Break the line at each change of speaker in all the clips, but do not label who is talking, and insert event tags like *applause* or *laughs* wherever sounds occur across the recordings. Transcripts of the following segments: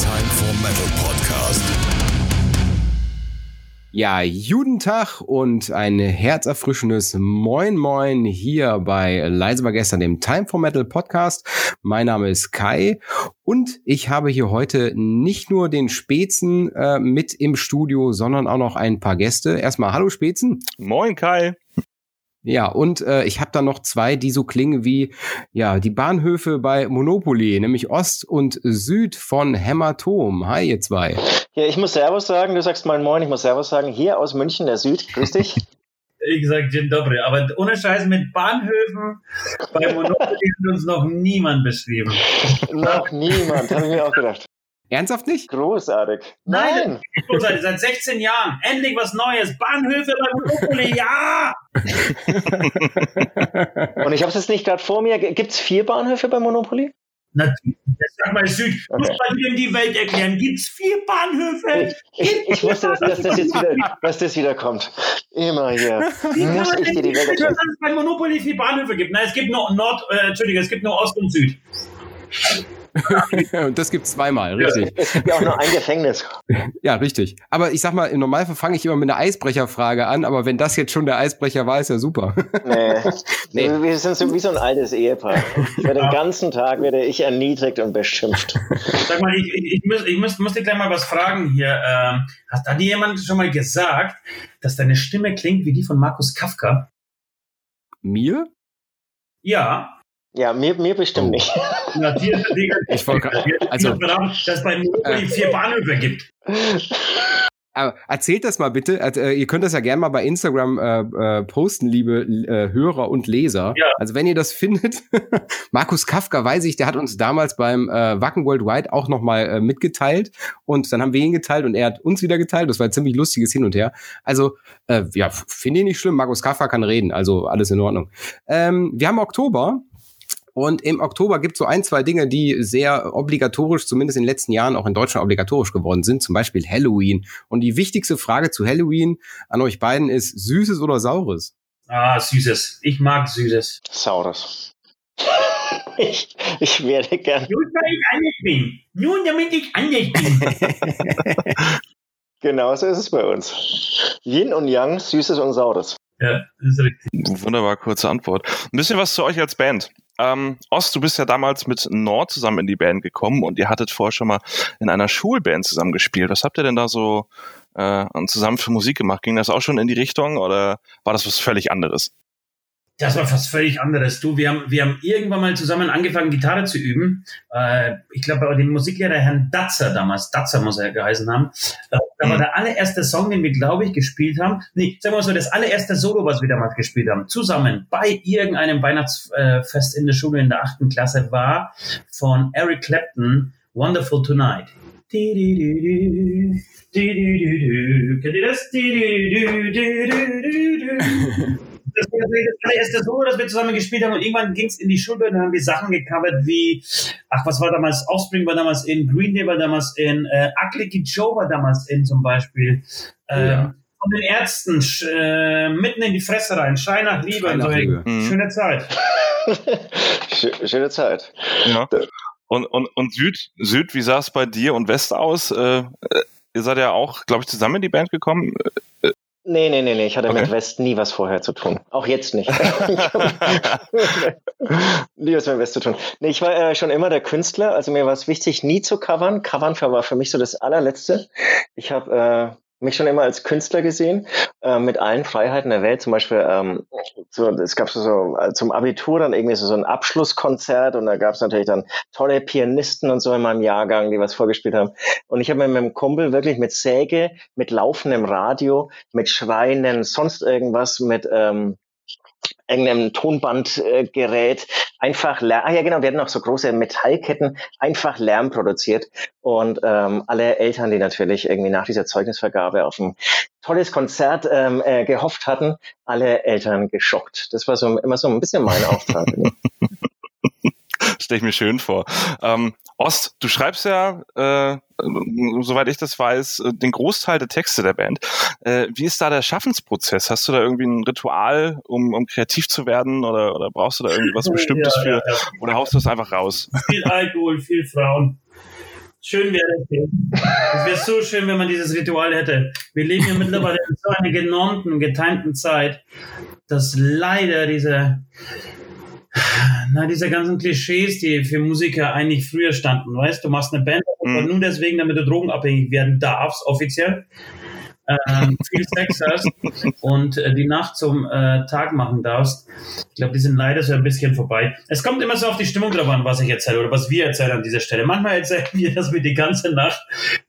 Time for Metal Podcast.
Ja, Judentag und ein herzerfrischendes Moin Moin hier bei Leise war gestern dem Time for Metal Podcast. Mein Name ist Kai und ich habe hier heute nicht nur den Spätzen äh, mit im Studio, sondern auch noch ein paar Gäste. Erstmal hallo Spätzen.
Moin Kai.
Ja, und äh, ich habe da noch zwei, die so klingen wie ja die Bahnhöfe bei Monopoly, nämlich Ost und Süd von Hämatom. Hi, ihr zwei.
Ja, ich muss Servus sagen, du sagst mal Moin, ich muss Servus sagen. Hier aus München, der Süd, grüß dich. *laughs*
Ich sag Dzień dobry, aber ohne Scheiß mit Bahnhöfen bei Monopoly hat uns noch niemand beschrieben.
noch niemand, habe ich mir auch gedacht.
Ernsthaft nicht?
Großartig.
Nein! Nein. Seit, seit 16 Jahren. Endlich was Neues. Bahnhöfe bei Monopoly, ja! *laughs*
Und ich habe es jetzt nicht gerade vor mir. Gibt es vier Bahnhöfe bei Monopoly?
Natürlich. Sag mal Süd. Okay. Muss man dir in die Welt erklären. Gibt es vier Bahnhöfe?
Ich, ich, ich wusste, dass, dass, das jetzt wieder, dass das wieder kommt. Immer hier.
Wie Muss ich dir die Welt erklären? Dass es bei Monopoly vier Bahnhöfe gibt. Nein, es gibt nur Nord, äh, Entschuldigung, es gibt nur Ost und Süd. *laughs*
und das gibt zweimal, richtig.
Es gibt ja auch nur ein Gefängnis. *laughs*
Ja, richtig. Aber ich sag mal, im Normalfall fange ich immer mit einer Eisbrecherfrage an, aber wenn das jetzt schon der Eisbrecher war, ist ja super. *laughs*
Nee. nee. Wir sind so wie so ein altes Ehepaar. Für den ganzen Tag werde ich erniedrigt und beschimpft.
Sag mal, ich, ich, ich, muss, ich muss, muss dir gleich mal was fragen hier. Ähm, hat da dir jemand schon mal gesagt, dass deine Stimme klingt wie die von Markus Kafka?
Mir?
Ja.
Ja, mir, mir bestimmt oh. nicht. *laughs*
Na, dir,
ich wollte also,
dass es bei Monopoly äh, vier Bahnhöfe gibt.
Aber erzählt das mal bitte. Äh, ihr könnt das ja gerne mal bei Instagram äh, äh, posten, liebe äh, Hörer und Leser. Ja. Also wenn ihr das findet, *laughs* Markus Kafka weiß ich, der hat uns damals beim äh, Wacken Worldwide auch nochmal äh, mitgeteilt und dann haben wir ihn geteilt und er hat uns wieder geteilt. Das war ein ziemlich lustiges Hin und Her. Also äh, ja, finde ich nicht schlimm. Markus Kafka kann reden, also alles in Ordnung. Ähm, wir haben Oktober und im Oktober gibt es so ein, zwei Dinge, die sehr obligatorisch, zumindest in den letzten Jahren auch in Deutschland obligatorisch geworden sind, zum Beispiel Halloween. Und die wichtigste Frage zu Halloween an euch beiden ist, Süßes oder Saures?
Ah, Süßes. Ich mag Süßes.
Saures. *laughs* Ich, ich werde gern.
Nun, weil ich anders bin. Nun, damit ich anders
bin. *laughs* genau so ist es bei uns. Yin und Yang, Süßes und Saures.
Ja, das ist richtig. Wunderbar, kurze Antwort. Ein bisschen was zu euch als Band. Ähm, Ost, du bist ja damals mit Nord zusammen in die Band gekommen und ihr hattet vorher schon mal in einer Schulband zusammen gespielt. Was habt ihr denn da so äh, zusammen für Musik gemacht? Ging das auch schon in die Richtung oder war das was völlig anderes?
Das war fast völlig anderes. Du, wir haben, wir haben irgendwann mal zusammen angefangen, Gitarre zu üben. Äh, ich glaube, bei dem Musiklehrer Herrn Datzer damals, Datzer muss er geheißen haben. Äh, da mhm. war der allererste Song, den wir, glaube ich, gespielt haben. Nee, sagen wir mal so, das allererste Solo, was wir damals gespielt haben, zusammen bei irgendeinem Weihnachtsfest in der Schule in der achten Klasse war von Eric Clapton, Wonderful Tonight. Kennt ihr das? Das war das allererste Solo, das wir zusammen gespielt haben und irgendwann ging es in die Schulband und haben wir Sachen gecovert wie, ach, was war damals, Offspring war damals in, Green Day war damals in, äh, Ugly Joe war damals in zum Beispiel. Ähm, ja. Von den Ärzten äh, mitten in die Fresse rein, Schrei nach Liebe. Schrei nach so. Liebe. Mhm. Schöne Zeit. *laughs*
Schöne Zeit.
Ja. Und, und, und Süd, Süd, wie sah es bei dir und West aus? Äh, ihr seid ja auch, glaube ich, zusammen in die Band gekommen. Äh,
Nee, nee, nee, nee, ich hatte okay. mit West nie was vorher zu tun. Auch jetzt nicht. *laughs* nie was mit West zu tun. Nee, ich war äh, schon immer der Künstler, also mir war es wichtig, nie zu covern. Covern war für mich so das allerletzte. Ich habe äh, mich schon immer als Künstler gesehen, äh, mit allen Freiheiten der Welt. Zum Beispiel, ähm, so, es gab so, so äh, zum Abitur dann irgendwie so, so ein Abschlusskonzert und da gab es natürlich dann tolle Pianisten und so in meinem Jahrgang, die was vorgespielt haben. Und ich habe mit meinem Kumpel wirklich mit Säge, mit laufendem Radio, mit Schweinen, sonst irgendwas, mit ähm, irgendeinem Tonbandgerät einfach Lärm, ah ja genau, wir hatten auch so große Metallketten, einfach Lärm produziert und ähm, alle Eltern, die natürlich irgendwie nach dieser Zeugnisvergabe auf ein tolles Konzert ähm, äh, gehofft hatten, alle Eltern geschockt. Das war so immer so ein bisschen mein Auftrag. *laughs* *laughs*
Stelle ich mir schön vor. Ähm, Ost, du schreibst ja, äh, soweit ich das weiß, äh, den Großteil der Texte der Band. Äh, wie ist da der Schaffensprozess? Hast du da irgendwie ein Ritual, um, um kreativ zu werden oder, oder brauchst du da irgendwie was *laughs* Bestimmtes ja, für? Ja, ja. Oder haust du es einfach raus? *laughs*
Viel Alkohol, viel Frauen. Schön wäre es. Es wäre so schön, wenn man dieses Ritual hätte. Wir leben ja mittlerweile in so einer genormten, getimten Zeit, dass leider diese, na, diese ganzen Klischees, die für Musiker eigentlich früher standen, weißt du, machst eine Band, mhm. nur deswegen, damit du drogenabhängig werden darfst, offiziell ähm, viel *laughs* Sex hast und äh, die Nacht zum äh, Tag machen darfst. Ich glaube, die sind leider so ein bisschen vorbei. Es kommt immer so auf die Stimmung drauf an, was ich erzähle oder was wir erzählen an dieser Stelle. Manchmal erzählen *laughs* wir, dass wir die ganze Nacht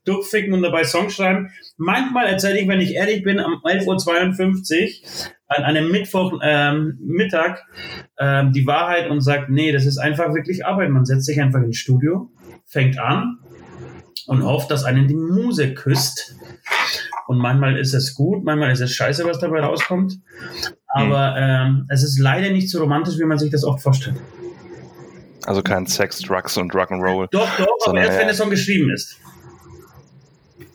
durchficken und dabei Songs schreiben. Manchmal erzähle ich, wenn ich ehrlich bin, um 11.52 Uhr an einem Mittwoch ähm, Mittag ähm, die Wahrheit und sagt, nee, das ist einfach wirklich Arbeit. Man setzt sich einfach ins Studio, fängt an und hofft, dass einen die Muse küsst und manchmal ist es gut, manchmal ist es scheiße, was dabei rauskommt. Aber ähm, es ist leider nicht so romantisch, wie man sich das oft vorstellt.
Also kein Sex, Drugs und Rock'n'Roll.
Doch, doch, aber erst, wenn der Song geschrieben ist.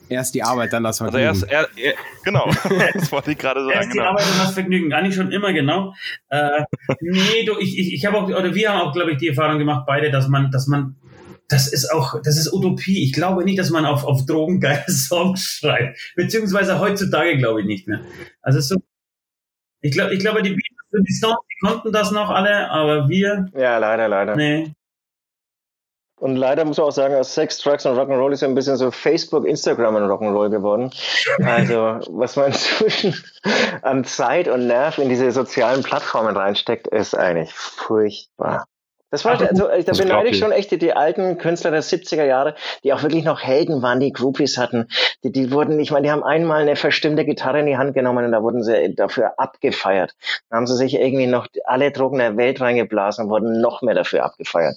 Erst die Arbeit, dann das
Vergnügen. Also erst, er, er, genau, *laughs* das wollte ich gerade sagen.
Erst
die
genau. Arbeit, dann das Vergnügen. Eigentlich schon immer, genau. Äh, nee, du, ich, ich, ich habe auch, oder wir haben auch, glaube ich, die Erfahrung gemacht, beide, dass man, dass man das ist auch, das ist Utopie. Ich glaube nicht, dass man auf, auf Drogen geile *laughs* Songs schreibt. Beziehungsweise heutzutage glaube ich nicht mehr. Also so, ich glaube, ich glaube, die Beatles die Songs, die konnten das noch alle, aber wir.
Ja, leider, leider.
Nee.
Und leider muss man auch sagen, aus Sex, Drugs und Rock'n'Roll ist ja ein bisschen so Facebook, Instagram und Rock'n'Roll geworden. Also, was man *laughs* inzwischen an Zeit und Nerv in diese sozialen Plattformen reinsteckt, ist eigentlich furchtbar. Das war, also, da beneide ich schon echt die, die, alten Künstler der 70er Jahre, die auch wirklich noch Helden waren, die Groupies hatten. Die, die wurden, ich meine, die haben einmal eine verstimmte Gitarre in die Hand genommen und da wurden sie dafür abgefeiert. Dann haben sie sich irgendwie noch alle Drogen der Welt reingeblasen und wurden noch mehr dafür abgefeiert.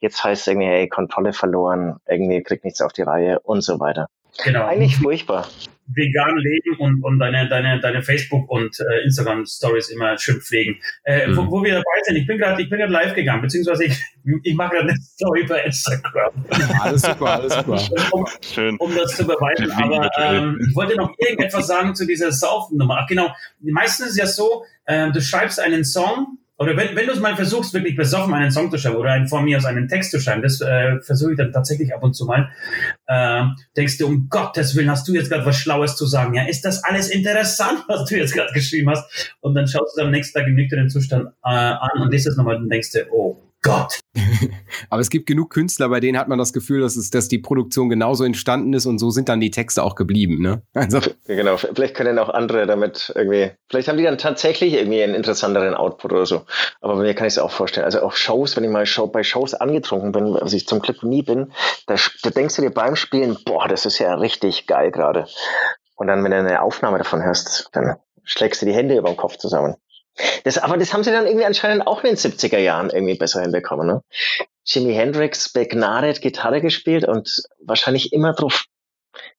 Jetzt heißt es irgendwie, hey, Kontrolle verloren, irgendwie kriegt nichts auf die Reihe und so weiter. Genau. Eigentlich furchtbar
vegan leben und, und deine, deine, deine Facebook- und äh, Instagram-Stories immer schön pflegen. Äh, mhm. wo, wo wir dabei sind, ich bin gerade ich bin gerade live gegangen, beziehungsweise ich, ich mache gerade eine Story bei Instagram.
alles super, alles super. *laughs*
um, schön. um das zu beweisen. Aber ähm, ich wollte noch irgendetwas sagen zu dieser Saufennummer. Ach genau, meistens ist es ja so, äh, du schreibst einen Song oder wenn, wenn du es mal versuchst, wirklich besoffen einen Song zu schreiben oder einen, von mir aus einen Text zu schreiben, das äh, versuche ich dann tatsächlich ab und zu mal, äh, denkst du, um Gottes Willen, hast du jetzt gerade was Schlaues zu sagen? Ja, ist das alles interessant, *laughs* was du jetzt gerade geschrieben hast? Und dann schaust du am nächsten Tag im nüchternen Zustand äh, an und liest es nochmal und denkst dir, oh Gott. *laughs*
Aber es gibt genug Künstler, bei denen hat man das Gefühl, dass, es, dass die Produktion genauso entstanden ist und so sind dann die Texte auch geblieben. Ne?
Also. Genau, vielleicht können auch andere damit irgendwie, vielleicht haben die dann tatsächlich irgendwie einen interessanteren Output oder so. Aber mir kann ich es auch vorstellen. Also auf Shows, wenn ich mal Show, bei Shows angetrunken bin, was ich zum Glück nie bin, da, da denkst du dir beim Spielen, boah, das ist ja richtig geil gerade. Und dann, wenn du eine Aufnahme davon hörst, dann schlägst du die Hände über den Kopf zusammen. Das, aber das haben sie dann irgendwie anscheinend auch in den 70er Jahren irgendwie besser hinbekommen. Ne? Jimi Hendrix begnadet Gitarre gespielt und wahrscheinlich immer drauf,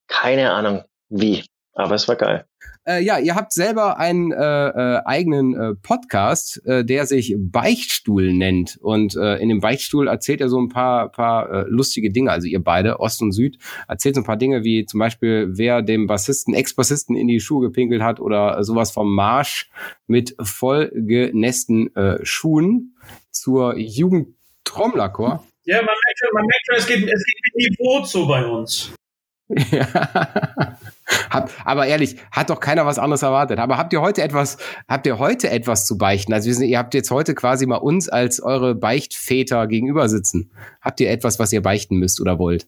keine Ahnung wie, aber es war geil.
Äh, ja, ihr habt selber einen äh, äh, eigenen äh, Podcast, äh, der sich Beichtstuhl nennt. Und äh, in dem Beichtstuhl erzählt er so ein paar, paar äh, lustige Dinge. Also ihr beide, Ost und Süd, erzählt so ein paar Dinge wie zum Beispiel, wer dem Bassisten, Ex-Bassisten in die Schuhe gepinkelt hat oder sowas vom Marsch mit vollgenässten äh, Schuhen zur Jugend Trommlerchor.
Ja, man merkt schon, man merkt schon es, geht, es geht mit Niveau so bei uns. *laughs* *laughs*
Ja. Hab, aber ehrlich, hat doch keiner was anderes erwartet. Aber habt ihr heute etwas, habt ihr heute etwas zu beichten? Also ihr habt jetzt heute quasi mal uns als eure Beichtväter gegenüber sitzen. Habt ihr etwas, was ihr beichten müsst oder wollt?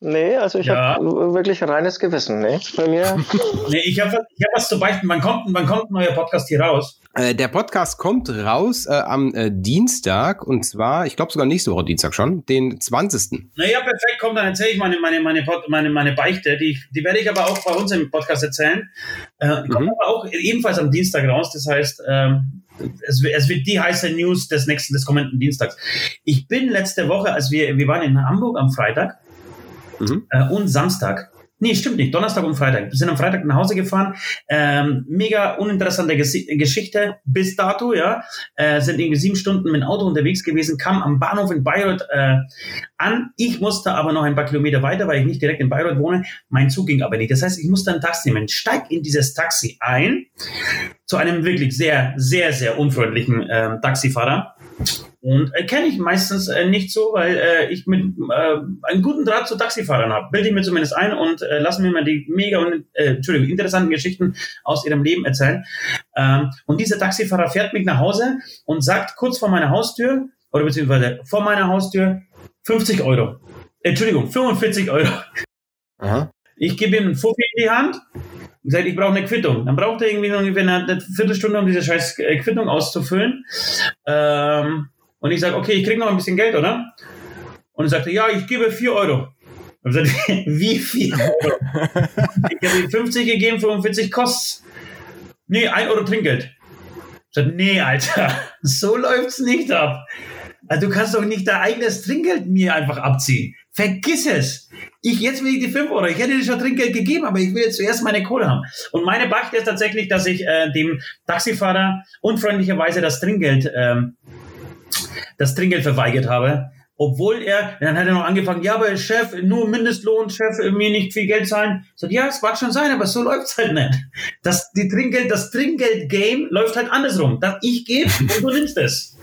Nee, also ich ja. habe wirklich ein reines Gewissen. Nee, bei mir. *laughs*
nee, ich habe ich hab was zu beichten. Wann kommt, wann kommt ein neuer Podcast hier raus?
Äh, der Podcast kommt raus äh, am äh, Dienstag und zwar, ich glaube sogar nächste Woche Dienstag schon, den 20.
Naja, perfekt, komm, dann erzähle ich meine, meine, meine, meine, meine Beichte. Die, die werde ich aber auch bei uns im Podcast erzählen. Äh, kommt mhm. aber auch ebenfalls am Dienstag raus. Das heißt, ähm, es, es, wird die heiße News des nächsten, des kommenden Dienstags. Ich bin letzte Woche, als wir, wir waren in Hamburg am Freitag mhm. äh, und Samstag. Nee, stimmt nicht. Donnerstag und Freitag. Wir sind am Freitag nach Hause gefahren. Ähm, mega uninteressante Ges Geschichte bis dato, ja. Äh, sind irgendwie sieben Stunden mit dem Auto unterwegs gewesen, kam am Bahnhof in Bayreuth äh, an. Ich musste aber noch ein paar Kilometer weiter, weil ich nicht direkt in Bayreuth wohne. Mein Zug ging aber nicht. Das heißt, ich musste ein Taxi nehmen. Steig in dieses Taxi ein zu einem wirklich sehr, sehr, sehr unfreundlichen äh, Taxifahrer Und äh, kenne ich meistens äh, nicht so, weil äh, ich mit äh, einen guten Draht zu Taxifahrern habe. Bilde ich mir zumindest ein und äh, lassen mir mal die mega und äh, Entschuldigung, interessanten Geschichten aus ihrem Leben erzählen. Ähm, und dieser Taxifahrer fährt mich nach Hause und sagt kurz vor meiner Haustür, oder beziehungsweise vor meiner Haustür, 50 Euro. Entschuldigung, 45 Euro. Aha. Ich gebe ihm einen Fuffi in die Hand und sage, ich brauche eine Quittung. Dann braucht er irgendwie noch ungefähr eine, eine Viertelstunde, um diese scheiß äh, Quittung auszufüllen. Ähm, und ich sage, okay, ich kriege noch ein bisschen Geld, oder? Und er sagte, ja, ich gebe 4 Euro. Und ich sagte, wie 4 Euro? ich habe ihm 50 gegeben, 45 kostet. Nee, 1 Euro Trinkgeld. Ich sagte, nee, Alter, *laughs* so läuft's nicht ab. Also du kannst doch nicht dein eigenes Trinkgeld mir einfach abziehen. Vergiss es. Ich jetzt will ich die 5 Euro. Ich hätte dir schon Trinkgeld gegeben, aber ich will jetzt zuerst meine Kohle haben. Und meine Beichte ist tatsächlich, dass ich äh, dem Taxifahrer unfreundlicherweise das Trinkgeld, ähm, das Trinkgeld verweigert habe. Obwohl er, dann hat er noch angefangen, ja, aber Chef, nur Mindestlohn, Chef, mir nicht viel Geld zahlen. Ich sag, ja, es mag schon sein, aber so läuft's halt nicht. Das, die Trinkgeld, das Trinkgeld-Game läuft halt andersrum. Dass ich gebe und du nimmst es.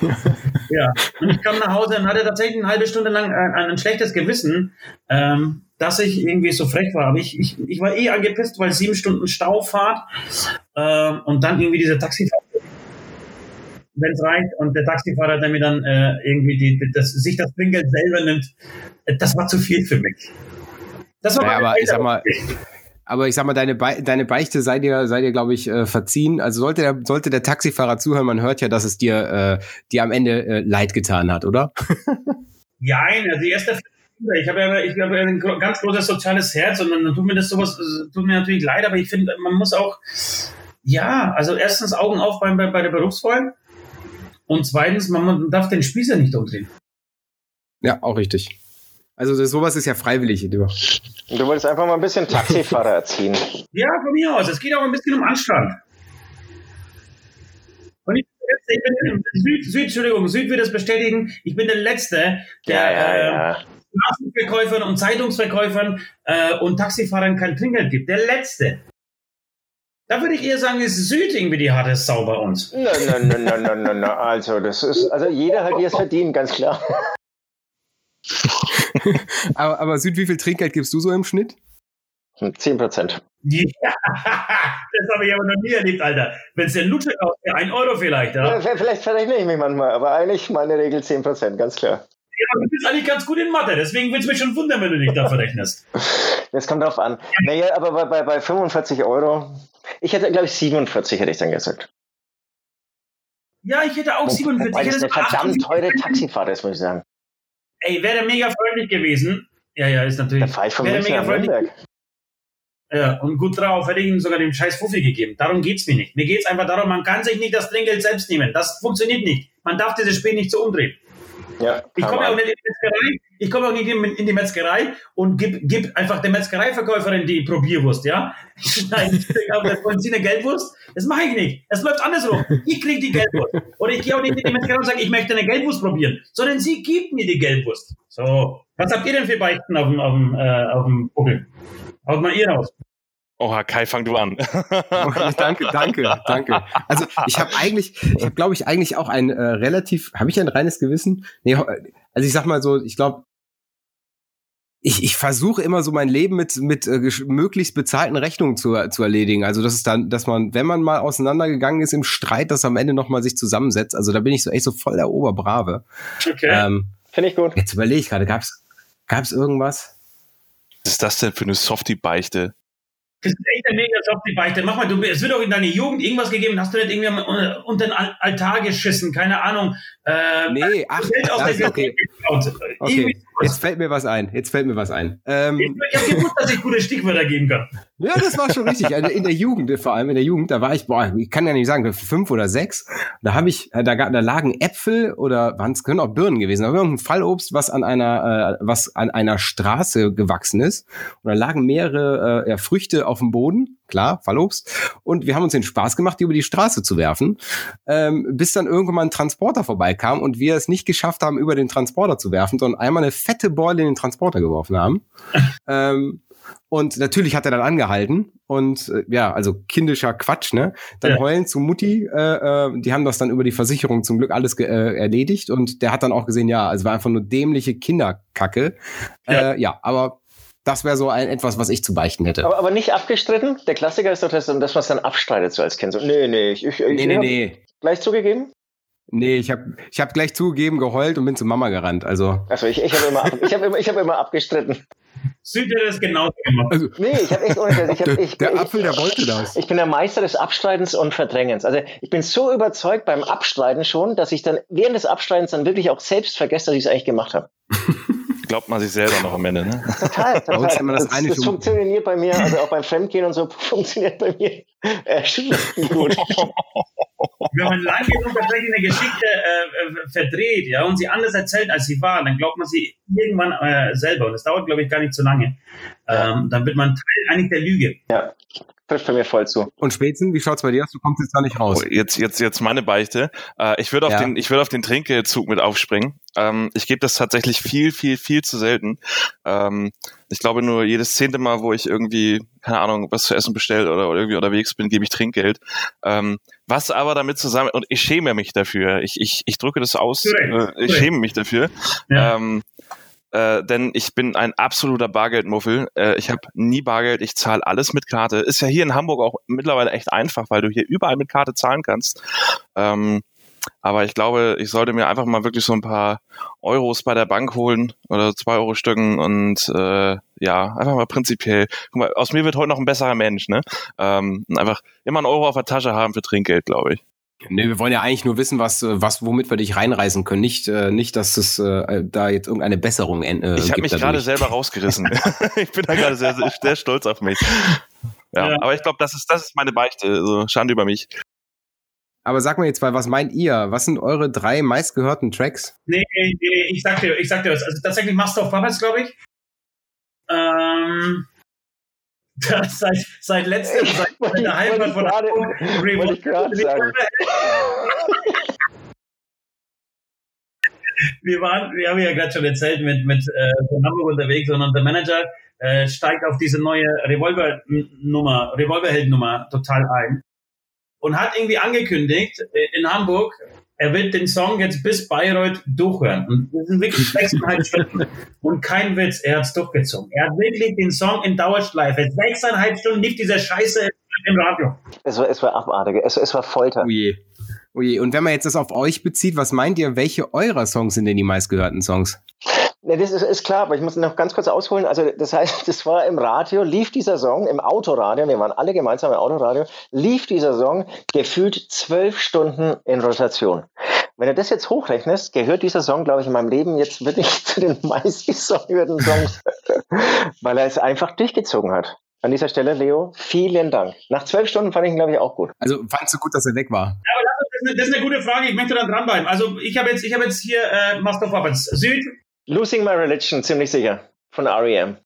*laughs* ja, und ich kam nach Hause und hatte tatsächlich eine halbe Stunde lang ein, ein schlechtes Gewissen, ähm, dass ich irgendwie so frech war. Aber ich, ich, ich war eh angepisst, weil sieben Stunden Staufahrt ähm, und dann irgendwie diese Taxifahrt wenn es reicht und der Taxifahrer, der mir dann äh, irgendwie die, das, sich das Trinkgeld selber nimmt, äh, das war zu viel für mich.
Das war ja, aber ich sag mal, aber ich sag mal, deine, Be deine Beichte sei dir, sei dir, glaube ich, äh, verziehen. Also sollte der, sollte der Taxifahrer zuhören, man hört ja, dass es dir, äh, dir am Ende äh, leid getan hat, oder? *laughs*
ja, also die erste ich habe ja, ich habe ein ganz großes soziales Herz und dann tut mir das sowas, äh, tut mir natürlich leid, aber ich finde, man muss auch, ja, also erstens Augen auf bei, bei der Berufswahl und zweitens, man, darf den Spieß ja nicht umdrehen.
Ja, auch richtig. Also sowas ist ja freiwillig. Du.
du wolltest einfach mal ein bisschen Taxifahrer erziehen.
Ja, von mir aus. Es geht auch ein bisschen um Anstand. Und ich, ich bin Süd, Süd, Entschuldigung, Süd wird das bestätigen. Ich bin der Letzte, der ja, ja, ja. Äh, Straßenverkäufern und Zeitungsverkäufern äh, und Taxifahrern kein Trinkgeld gibt. Der Letzte. Da würde ich eher sagen, ist Süd irgendwie die harte Sau bei uns.
Nein, nein, nein, nein, nein, nein, nein. Also, das ist, also jeder hat, wie es verdient, ganz klar. *laughs*
aber, aber Süd, wie viel Trinkgeld gibst du so im Schnitt?
10 Prozent.
Ja, *laughs* das habe ich aber noch nie erlebt, Alter. Wenn es der Lutsche kostet, ein Euro vielleicht. Ja?
ja vielleicht verrechne ich mich manchmal, aber eigentlich meine Regel 10 Prozent, ganz klar.
Ja, du bist eigentlich ganz gut in Mathe, deswegen würde es mich schon wundern, wenn du dich da verrechnest.
Das kommt drauf an. Naja, aber bei, bei, bei 45 Euro, ich hätte, glaube ich, 47 hätte ich dann gesagt.
Ja, ich hätte auch 47.
Weil das eine verdammt teure Taxifahrt ist, muss ich sagen.
Ey, wäre mega freundlich gewesen. Ja, ja, ist natürlich.
Der Fall von wäre mega freundlich.
Ja, und gut drauf, hätte ich ihm sogar den scheiß Fuffi gegeben. Darum geht's mir nicht. Mir geht's einfach darum, man kann sich nicht das Trinkgeld selbst nehmen. Das funktioniert nicht. Man darf dieses Spiel nicht so umdrehen. Ja, ich komme auch nicht in die Metzgerei, ich komme auch nicht in die Metzgerei und gib, gib einfach der Metzgereiverkäuferin die Probierwurst, ja? *laughs* Ich schneide, wollen Sie eine Gelbwurst? Das mache ich nicht. Es läuft andersrum. Ich kriege die Gelbwurst. Oder ich gehe auch nicht in die Metzgerei und sage, ich möchte eine Gelbwurst probieren, sondern sie gibt mir die Gelbwurst. So. Was habt ihr denn für Beichten auf dem, auf dem, äh, auf dem Buckel? Haut mal ihr raus.
Oh, Kai, fang du an.
okay, danke, danke, danke. Also ich habe eigentlich, ich habe, glaube ich, eigentlich auch ein äh, relativ, habe ich ein reines Gewissen? Nee, also ich sag mal so, ich glaube, ich, ich versuche immer so mein Leben mit mit äh, möglichst bezahlten Rechnungen zu, zu erledigen. Also das ist dann, dass man, wenn man mal auseinandergegangen ist im Streit, das am Ende noch mal sich zusammensetzt. Also da bin ich so echt so voll der Oberbrave.
Okay. Ähm, Finde ich gut.
Jetzt überlege ich gerade, gab's gab's irgendwas?
Was ist das denn für eine Softie-Beichte?
Das ist echt ein mega die Beichte. Mach mal, du, es wird auch in deiner Jugend irgendwas gegeben, hast du nicht irgendwie unter den Altar geschissen, keine Ahnung.
Äh, nee, ach, das, okay. okay. Jetzt fällt mir was ein. Jetzt fällt mir was ein.
Ähm, ich habe gewusst, dass ich gute Stichwörter geben kann.
Ja, das war schon richtig. Also in der Jugend, vor allem in der Jugend, da war ich, boah, ich kann ja nicht sagen, fünf oder sechs. Da habe ich, äh, da, da lagen Äpfel oder waren es können auch Birnen gewesen, aber irgendein Fallobst, was an einer, äh, was an einer Straße gewachsen ist. Und da lagen mehrere äh, ja, Früchte auf dem Boden klar, Fallobst. Und wir haben uns den Spaß gemacht, die über die Straße zu werfen, ähm, bis dann irgendwann mal ein Transporter vorbeikam und wir es nicht geschafft haben, über den Transporter zu werfen, sondern einmal eine fette Beule in den Transporter geworfen haben. *laughs* ähm, Und natürlich hat er dann angehalten und äh, ja, also kindischer Quatsch, ne? Dann ja. heulen zu Mutti, äh, äh, die haben das dann über die Versicherung zum Glück alles äh, erledigt und der hat dann auch gesehen, ja, also war einfach nur dämliche Kinderkacke. Ja, äh, ja aber das wäre so ein etwas, was ich zu beichten hätte.
Aber, aber nicht abgestritten? Der Klassiker ist doch, dass, dass man es dann abstreitet so als Kind. So, nee, nee, ich, ich, nee, nee, nee. Gleich zugegeben?
Nee, ich habe ich hab gleich zugegeben, geheult und bin zu Mama gerannt. Also,
also ich, ich habe immer, ich hab immer, ich hab immer abgestritten.
Süd hätte das genauso gemacht. Also,
nee, ich habe echt ohne ich hab, *laughs* ich,
Der
ich,
Apfel, der wollte das.
Ich bin der Meister des Abstreitens und Verdrängens. Also ich bin so überzeugt beim Abstreiten schon, dass ich dann während des Abstreitens dann wirklich auch selbst vergesse, dass ich es eigentlich gemacht habe. *laughs*
Glaubt man sich selber noch am Ende, ne? *laughs*
Total, total. Das, das, das funktioniert bei mir, also auch beim Fremdgehen und so *laughs* funktioniert bei mir äh, gut.
Wenn man lange genug tatsächlich eine Geschichte äh, äh, verdreht, ja, und sie anders erzählt, als sie war, dann glaubt man sie irgendwann äh, selber. Und das dauert, glaube ich, gar nicht so lange. Ähm, dann wird man Teil eigentlich der Lüge.
Ja, trifft bei mir voll zu.
Und Spätzen, wie schaut's bei dir aus? Du kommst jetzt da nicht raus.
Oh, jetzt, jetzt, jetzt meine Beichte. Äh, ich würde auf ja. den, ich würde auf den Trinkgeldzug mit aufspringen. Ähm, ich gebe das tatsächlich viel, viel, viel zu selten. Ähm, ich glaube nur jedes zehnte Mal, wo ich irgendwie, keine Ahnung, was zu essen bestellt oder, oder irgendwie unterwegs bin, gebe ich Trinkgeld. Ähm, was aber damit zusammen, und ich schäme mich dafür. Ich, ich, ich drücke das aus, äh, ich schäme mich dafür. Ja. Äh, denn ich bin ein absoluter Bargeldmuffel. Äh, ich habe nie Bargeld, ich zahle alles mit Karte. Ist ja hier in Hamburg auch mittlerweile echt einfach, weil du hier überall mit Karte zahlen kannst. Ähm, aber ich glaube, ich sollte mir einfach mal wirklich so ein paar Euros bei der Bank holen oder zwei Euro Stücken und äh, ja, einfach mal prinzipiell. Guck mal, aus mir wird heute noch ein besserer Mensch, ne? Ähm, einfach immer einen Euro auf der Tasche haben für Trinkgeld, glaube ich.
Nee, wir wollen ja eigentlich nur wissen, was, was, womit wir dich reinreisen können. Nicht, äh, nicht, dass es äh, da jetzt irgendeine Besserung äh,
Ich habe mich gerade selber rausgerissen. *laughs* ich bin da gerade sehr, sehr, stolz auf mich. Ja, ja. aber ich glaube, das ist, das ist meine Beichte. Also Schande über mich.
Aber sag mal jetzt mal, was meint ihr? Was sind eure drei meistgehörten Tracks?
Nee, nee, nee ich sag dir, ich sag dir was. Also tatsächlich Master of Puppets, glaube ich. Ähm, seit, seit letztem, seit der Heimat von wir waren, wir haben ja gerade schon erzählt, mit, mit äh, von Hamburg unterwegs und der Manager äh, steigt auf diese neue Revolver-Nummer, Revolverhelden-Nummer total ein und hat irgendwie angekündigt äh, in Hamburg, er wird den Song jetzt bis Bayreuth durchhören. Und das sind wirklich sechseinhalb Stunden. Und kein Witz, er hat es durchgezogen. Er hat wirklich den Song in Dauerschleife. Sechseinhalb Stunden lief dieser Scheiße im Radio.
Es war, es war abartig. Es, es war Folter.
Oh je. Oh je. Und wenn man jetzt das auf euch bezieht, was meint ihr, welche eurer Songs sind denn die meistgehörten Songs?
Ne, das ist, ist, klar, aber ich muss noch ganz kurz ausholen. Also, das heißt, *laughs* das war im Radio, lief dieser Song, im Autoradio, wir waren alle gemeinsam im Autoradio, lief dieser Song gefühlt zwölf Stunden in Rotation. Wenn du das jetzt hochrechnest, gehört dieser Song, glaube ich, in meinem Leben jetzt wirklich *laughs* zu den meistgesongten Songs, *laughs* weil er es einfach durchgezogen hat. An dieser Stelle, Leo, vielen Dank. Nach zwölf Stunden fand ich ihn, glaube ich, auch gut.
Also fandst du gut, dass er weg war?
Ja, aber das ist, eine, das ist eine gute Frage. Ich möchte dann dranbleiben. Also ich habe jetzt, ich habe jetzt hier äh, Master of Puppets. Süd,
Losing My Religion, ziemlich sicher. Von REM.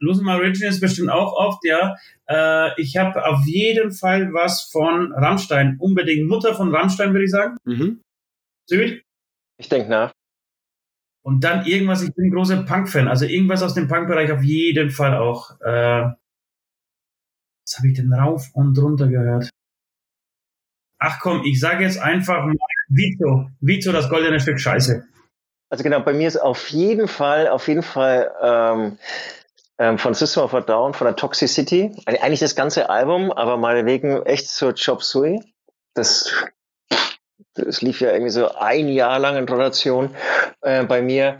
Losing My Religion ist bestimmt auch oft, ja. Äh, ich habe auf jeden Fall was von Rammstein. Unbedingt Mutter von Rammstein, würde ich sagen. Mhm. Süd?
Ich denke nach.
Und dann irgendwas, ich bin ein großer Punk-Fan, also irgendwas aus dem Punk-Bereich auf jeden Fall auch. Äh, was habe ich denn rauf und runter gehört? Ach komm, ich sage jetzt einfach mal Vito. Vito, das goldene Stück Scheiße.
Also genau, bei mir ist auf jeden Fall, auf jeden Fall ähm, ähm, von System of a Down, von der Toxicity, eigentlich das ganze Album, aber mal wegen echt zur Chop Suey. Das, das lief ja irgendwie so ein Jahr lang in Rotation äh, bei mir.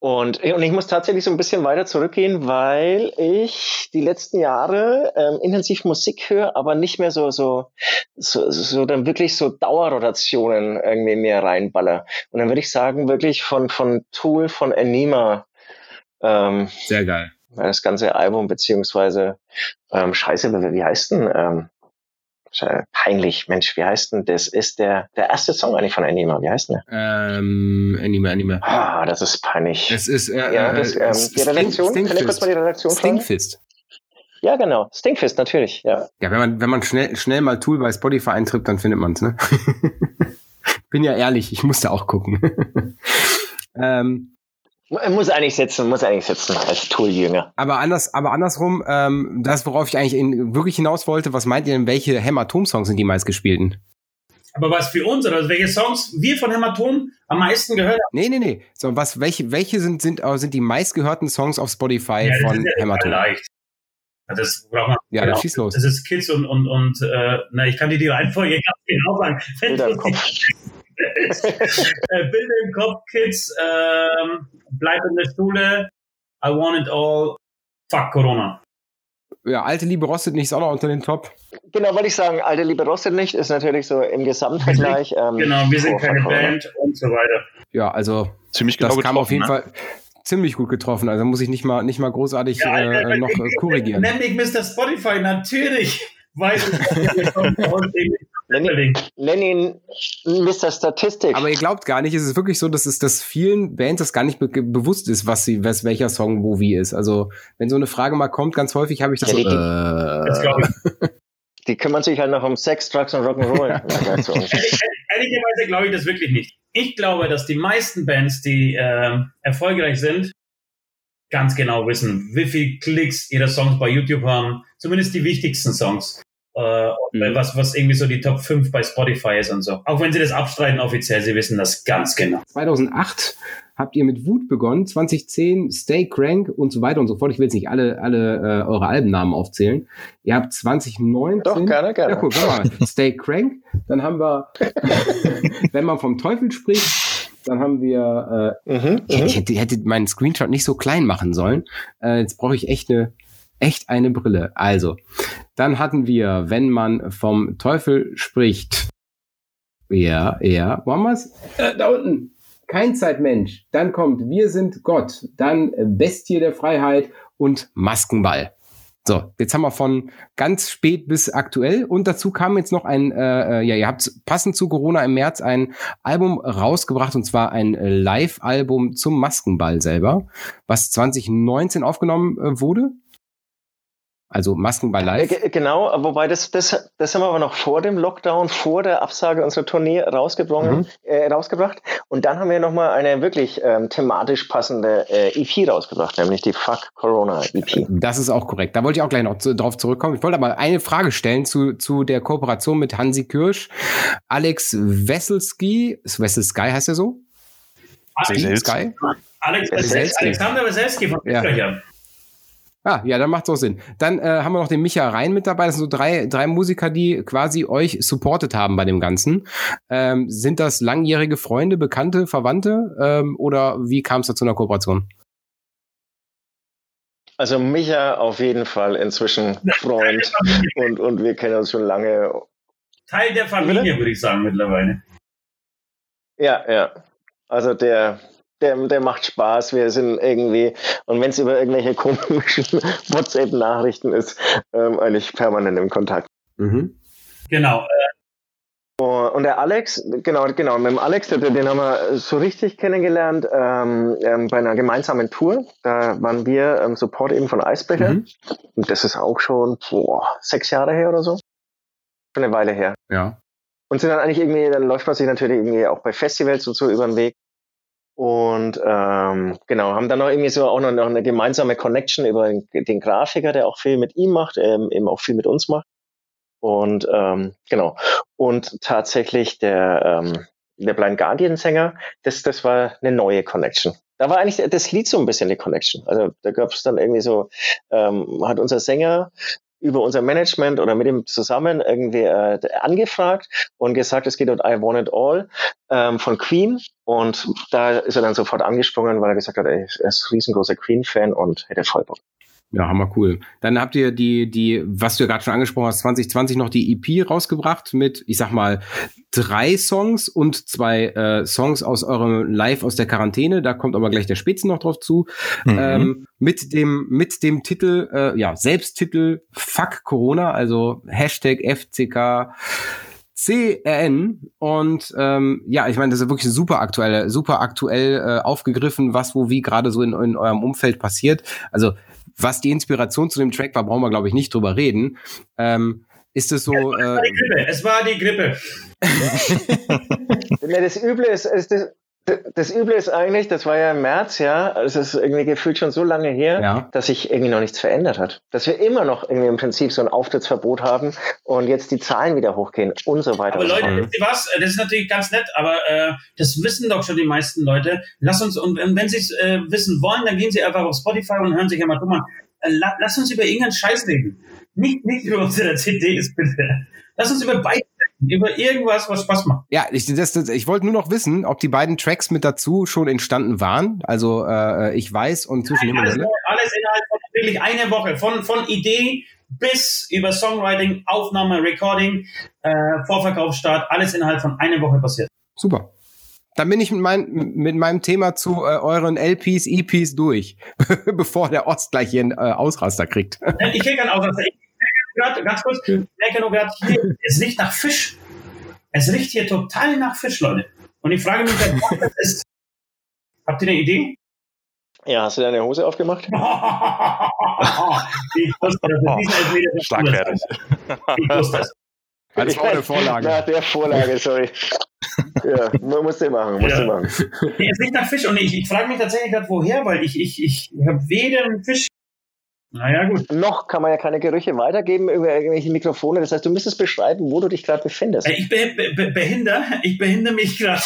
Und, und ich muss tatsächlich so ein bisschen weiter zurückgehen, weil ich die letzten Jahre ähm, intensiv Musik höre, aber nicht mehr so, so, so, so dann wirklich so Dauerrotationen irgendwie mehr reinballer. Und dann würde ich sagen, wirklich von, von Tool, von Anima.
Ähm, Sehr geil.
Das ganze Album, beziehungsweise, ähm, scheiße, wie, wie heißt denn, ähm, peinlich. Mensch, wie heißt denn das? Ist der, der erste Song eigentlich von Anima. Wie heißt der?
Ähm, Anima, Anima.
Ah, das ist peinlich.
Es ist, äh,
ja, das, äh, die Redaktion. Kann ich kurz mal die Redaktion
fragen? Stinkfist.
Ja, genau. Stinkfist, natürlich, ja.
Ja, wenn man, wenn man schnell, schnell mal Tool bei Spotify eintrippt, dann findet man es, ne? *laughs* Bin ja ehrlich, ich musste auch gucken. *laughs* ähm,
Muss eigentlich sitzen, muss eigentlich sitzen als Tool-Jünger.
Aber anders, aber andersrum, ähm, das, worauf ich eigentlich in, wirklich hinaus wollte, was meint ihr denn, welche Hämatom-Songs sind die meistgespielten?
Aber was für uns, oder also welche Songs wir von Hämatom am meisten gehört haben?
Nee, nee, nee. So, was, welche, welche sind, sind, sind die meistgehörten Songs auf Spotify ja, von ja Hämatom? Leicht.
Das braucht man.
Ja, genau. das schießt los.
Das ist Kids und, und, und äh, na, ich kann dir die Reihenfolge ganz genau sagen. *laughs* *laughs* Bilder im Kopf. Bilder im Kopf, Kids, ähm, bleib in der Schule, I want it all, fuck Corona.
Ja, alte Liebe rostet nicht, ist auch noch unter den Top.
Genau, wollte ich sagen, alte Liebe rostet nicht, ist natürlich so im Gesamtvergleich. *laughs*
Ähm, genau, wir sind keine Band und so weiter.
Ja, also ziemlich genau das kam auf jeden ne? Fall ziemlich gut getroffen. Also muss ich nicht mal nicht mal großartig ja, äh, äh, noch äh, korrigieren.
Nenn mich Mr. Spotify natürlich, weil *laughs*
Nenn ihn Mr. Statistik.
Aber ihr glaubt gar nicht, es ist wirklich so, dass es dass vielen Bands das gar nicht be bewusst ist, was sie, was welcher Song wo wie ist. Also wenn so eine Frage mal kommt, ganz häufig habe ich das. Ja, so,
die, äh, *laughs* die kümmern sich halt noch um Sex, Drugs und Rock'n'Roll. *laughs*
Ehrlicherweise glaube ich das wirklich nicht. Ich glaube, dass die meisten Bands, die äh, erfolgreich sind, ganz genau wissen, wie viel Klicks ihre Songs bei YouTube haben. Zumindest die wichtigsten Songs. Äh, mhm. was, was irgendwie so die Top 5 bei Spotify ist und so. Auch wenn sie das abstreiten offiziell, sie wissen das ganz genau.
2008 habt ihr mit Wut begonnen, 2010 Stay Crank und so weiter und so fort. Ich will jetzt nicht alle, alle äh, eure Albennamen aufzählen. Ihr habt 2019.
Doch, gerne, gerne.
Ja, cool, mal. Stay Crank. Dann haben wir, *laughs* wenn man vom Teufel spricht, dann haben wir, äh, mhm, ich, ich, hätte, hätte meinen Screenshot nicht so klein machen sollen. Äh, jetzt brauche ich echt eine, echt eine Brille. Also, dann hatten wir, wenn man vom Teufel spricht. Ja, ja. Wo haben wir's? Äh, da unten. Kein Zeitmensch. Dann kommt Wir sind Gott. Dann Bestie der Freiheit und Maskenball. So, jetzt haben wir von ganz spät bis aktuell und dazu kam jetzt noch ein, äh, äh ja, ihr habt passend zu Corona im März ein Album rausgebracht und zwar ein Live-Album zum Maskenball selber, was 2019 aufgenommen äh, wurde. Also Masken bei Live.
Genau, wobei das, das, das haben wir aber noch vor dem Lockdown, vor der Absage unserer Tournee rausgebracht. Mhm. Äh, rausgebracht. Und dann haben wir nochmal eine wirklich ähm, thematisch passende äh, EP rausgebracht, nämlich die Fuck Corona EP.
Das ist auch korrekt. Da wollte ich auch gleich noch zu, drauf zurückkommen. Ich wollte aber eine Frage stellen zu, zu der Kooperation mit Hansi Kirsch. Alex Wesselski, Wesselski heißt er so?
Alex Wesselski. Alex Wesselski. Alexander Wesselski von ja.
Ah, ja, dann macht's auch Sinn. Dann äh, haben wir noch den Micha Rein mit dabei. Das sind so drei, drei Musiker, die quasi euch supportet haben bei dem Ganzen. Ähm, sind das langjährige Freunde, Bekannte, Verwandte ähm, oder wie kam es da zu einer Kooperation?
Also Micha auf jeden Fall inzwischen Freund *laughs* und, und wir kennen uns schon lange.
Teil der Familie, würde ich sagen, mittlerweile.
Ja, ja. Also der, der, der macht Spaß. Wir sind irgendwie, und wenn es über irgendwelche komischen *laughs* WhatsApp-Nachrichten ist, ähm, eigentlich permanent im Kontakt.
Mhm. Genau.
Oh, und der Alex, genau, genau, mit dem Alex, den, den haben wir so richtig kennengelernt ähm, ähm, bei einer gemeinsamen Tour. Da waren wir ähm, Support eben von Eisbecher. Mhm. Und das ist auch schon boah, sechs Jahre her oder so. Schon eine Weile her.
Ja.
Und sind dann eigentlich irgendwie, dann läuft man sich natürlich irgendwie auch bei Festivals und so über den Weg. Und ähm, genau, haben dann noch irgendwie so auch noch, noch eine gemeinsame Connection über den, den Grafiker, der auch viel mit ihm macht, ähm, eben auch viel mit uns macht. Und ähm, genau. Und tatsächlich der, ähm, der Blind Guardian Sänger, das, das war eine neue Connection. Da war eigentlich das Lied so ein bisschen die Connection. Also da gab es dann irgendwie so, ähm, hat unser Sänger über unser Management oder mit ihm zusammen irgendwie äh, angefragt und gesagt, es geht um I Want It All ähm, von Queen. Und da ist er dann sofort angesprungen, weil er gesagt hat, er ist, er ist riesengroßer Queen-Fan und hätte voll Bock.
Ja, hammer cool. Dann habt ihr die, die, was du ja gerade schon angesprochen hast, 2020 noch die EP rausgebracht mit, ich sag mal, drei Songs und zwei äh, Songs aus eurem Live aus der Quarantäne. Da kommt aber gleich der Spitzen noch drauf zu. Mhm. Ähm, mit dem, mit dem Titel, äh, ja, Selbsttitel Fuck Corona, also Hashtag FCK. CRN und ähm, ja, ich meine, das ist wirklich super aktuell, super aktuell äh, aufgegriffen, was wo wie gerade so in, in eurem Umfeld passiert. Also was die Inspiration zu dem Track war, brauchen wir, glaube ich, nicht drüber reden. Ähm, ist es so.
Es war, äh, die Grippe. Es war die Grippe. *laughs*
das Üble ist, ist das, das Üble ist eigentlich, das war ja im März, ja, es ist irgendwie gefühlt schon so lange her, ja. dass sich irgendwie noch nichts verändert hat. Dass wir immer noch irgendwie im Prinzip so ein Auftrittsverbot haben und jetzt die Zahlen wieder hochgehen und so weiter.
Aber Leute, wisst ihr was? Das ist natürlich ganz nett, aber äh, das wissen doch schon die meisten Leute. Lass uns, und wenn sie es äh, wissen wollen, dann gehen sie einfach auf Spotify und hören sich einmal, guck mal, äh, lass uns über irgendeinen Scheiß reden. Nicht, nicht über unsere *laughs* CDs, bitte. Lass uns über beide über irgendwas, was Spaß macht.
Ja, ich, das, das, ich wollte nur noch wissen, ob die beiden Tracks mit dazu schon entstanden waren. Also äh, ich weiß und zwischen
Nein, alles, alles innerhalb von wirklich einer Woche. Von, von Idee bis über Songwriting, Aufnahme, Recording, äh, Vorverkaufsstart, alles innerhalb von einer Woche passiert.
Super. Dann bin ich mit, mein, mit meinem Thema zu äh, euren LPs, EPs durch, *laughs* bevor der Ost gleich hier einen äh, Ausraster kriegt.
ich kriege einen Ausraster. Ich gerade, ganz kurz, ich merke nur gerade hier, es riecht nach Fisch. Es riecht hier total nach Fisch, Leute. Und ich frage mich, wer *laughs* das ist. Habt ihr eine Idee?
Ja, hast du deine Hose aufgemacht? *laughs* ich
wusste, dass es Schlagfertig.
Ich wusste das. Das war eine Vorlage.
Nach der Vorlage, sorry. *laughs* ja, man muss den machen, muss ja. machen.
Nee, es riecht nach Fisch und ich, ich frage mich tatsächlich gerade, woher, weil ich, ich, ich habe weder einen Fisch
naja, gut. Noch kann man ja keine Gerüche weitergeben über irgendwelche Mikrofone. Das heißt, du müsstest beschreiben, wo du dich gerade befindest.
Ich be be behindere, ich behindere mich gerade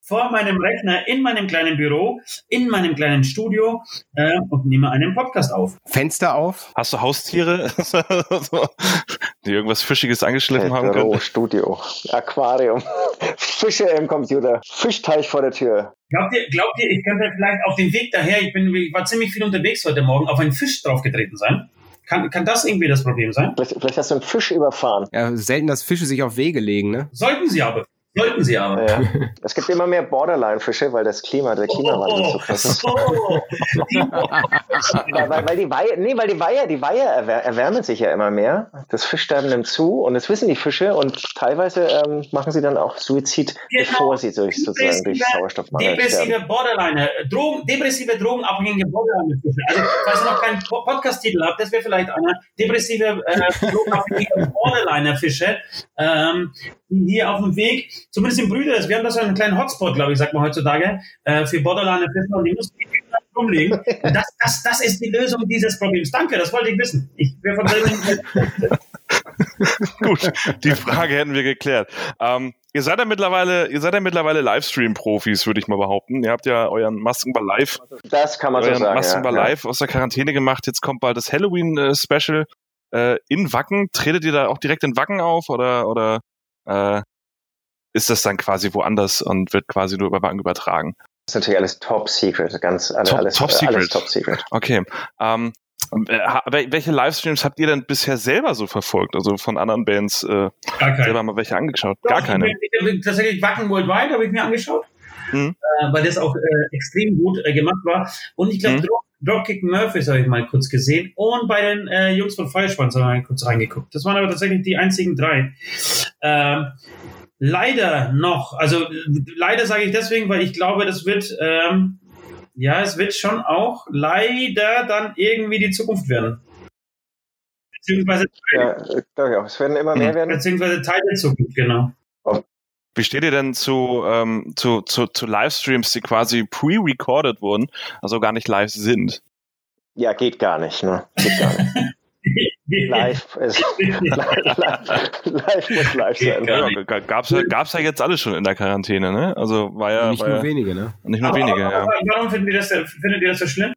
vor meinem Rechner in meinem kleinen Büro, in meinem kleinen Studio äh, und nehme einen Podcast auf.
Fenster auf.
Hast du Haustiere, *laughs* die irgendwas Fischiges angeschliffen haben Büro, können?
Studio, Aquarium, *laughs* Fische im Computer, Fischteich vor der Tür.
Glaubt ihr, glaubt ihr, ich könnte vielleicht auf dem Weg daher, ich, bin, ich war ziemlich viel unterwegs heute Morgen, auf einen Fisch draufgetreten sein? Kann, kann das irgendwie das Problem sein?
Vielleicht, vielleicht hast du einen Fisch überfahren.
Ja, selten, dass Fische sich auf Wege legen, ne?
Sollten sie aber. Sollten sie aber. Ja.
Es gibt immer mehr Borderline-Fische, weil das Klima, der Klimawandel oh, so krass ist. *laughs* Oh, weil, weil, die Weihe, nee, weil die Weiher, die Weiher erwär, erwärmen sich ja immer mehr. Das Fischsterben nimmt zu und das wissen die Fische und teilweise ähm, machen sie dann auch Suizid, genau. bevor sie durch, sozusagen durch Sauerstoffmangel
Depressive Borderline, Drogen, depressive drogenabhängige Borderline-Fische. Also, falls ihr noch keinen Podcast-Titel habt, das wäre vielleicht einer. Depressive äh, drogenabhängige *laughs* Borderliner-Fische, ähm, hier auf dem Weg zumindest in Brüder, wir haben da so einen kleinen Hotspot, glaube ich, sagt man heutzutage, äh, für Borderline Fisten und die müssen rumlegen. Das, das, das ist die Lösung dieses Problems. Danke, das wollte ich wissen. Ich wäre von selber *laughs*
Gut, die Frage hätten wir geklärt. Ähm, ihr seid ja mittlerweile, ihr seid ja mittlerweile Livestream-Profis, würde ich mal behaupten. Ihr habt ja euren Maskenball Live.
Das kann man so sagen.
Maskenball ja, Live aus der Quarantäne gemacht. Jetzt kommt bald das Halloween-Special äh, in Wacken. Tretet ihr da auch direkt in Wacken auf oder, oder äh, ist das dann quasi woanders und wird quasi nur über Wacken übertragen.
Das ist natürlich alles top secret, ganz alle,
top,
alles,
top secret.
alles top secret.
Okay. Ähm, welche Livestreams habt ihr denn bisher selber so verfolgt? Also von anderen Bands äh, Gar keine. selber mal welche angeschaut? Doch, Gar keine.
Ich, tatsächlich Wacken Worldwide habe ich mir angeschaut, hm. äh, weil das auch äh, extrem gut äh, gemacht war. Und ich glaube, hm. Dropkick Murphys habe ich mal kurz gesehen und bei den äh, Jungs von Feuerschwanz habe ich mal kurz reingeguckt. Das waren aber tatsächlich die einzigen drei. Ähm, leider noch, also leider sage ich deswegen, weil ich glaube, das wird, ähm, ja, es wird schon auch leider dann irgendwie die Zukunft werden.
Beziehungsweise, ja, ja, es werden immer mehr werden.
Beziehungsweise Teil der Zukunft, genau.
Wie steht ihr denn zu, ähm, zu, zu, zu Livestreams, die quasi pre-recorded wurden, also gar nicht live sind?
Ja, geht gar nicht, ne? Geht gar nicht. *laughs* live, ist, live, *laughs* live, muss live sein.
Ja, gab's, gab's ja jetzt alles schon in der Quarantäne, ne? Also war ja.
Nicht
war
nur
ja,
wenige, ne?
Nicht nur aber, wenige, aber,
ja. Warum findet ihr, das, findet ihr das so schlimm?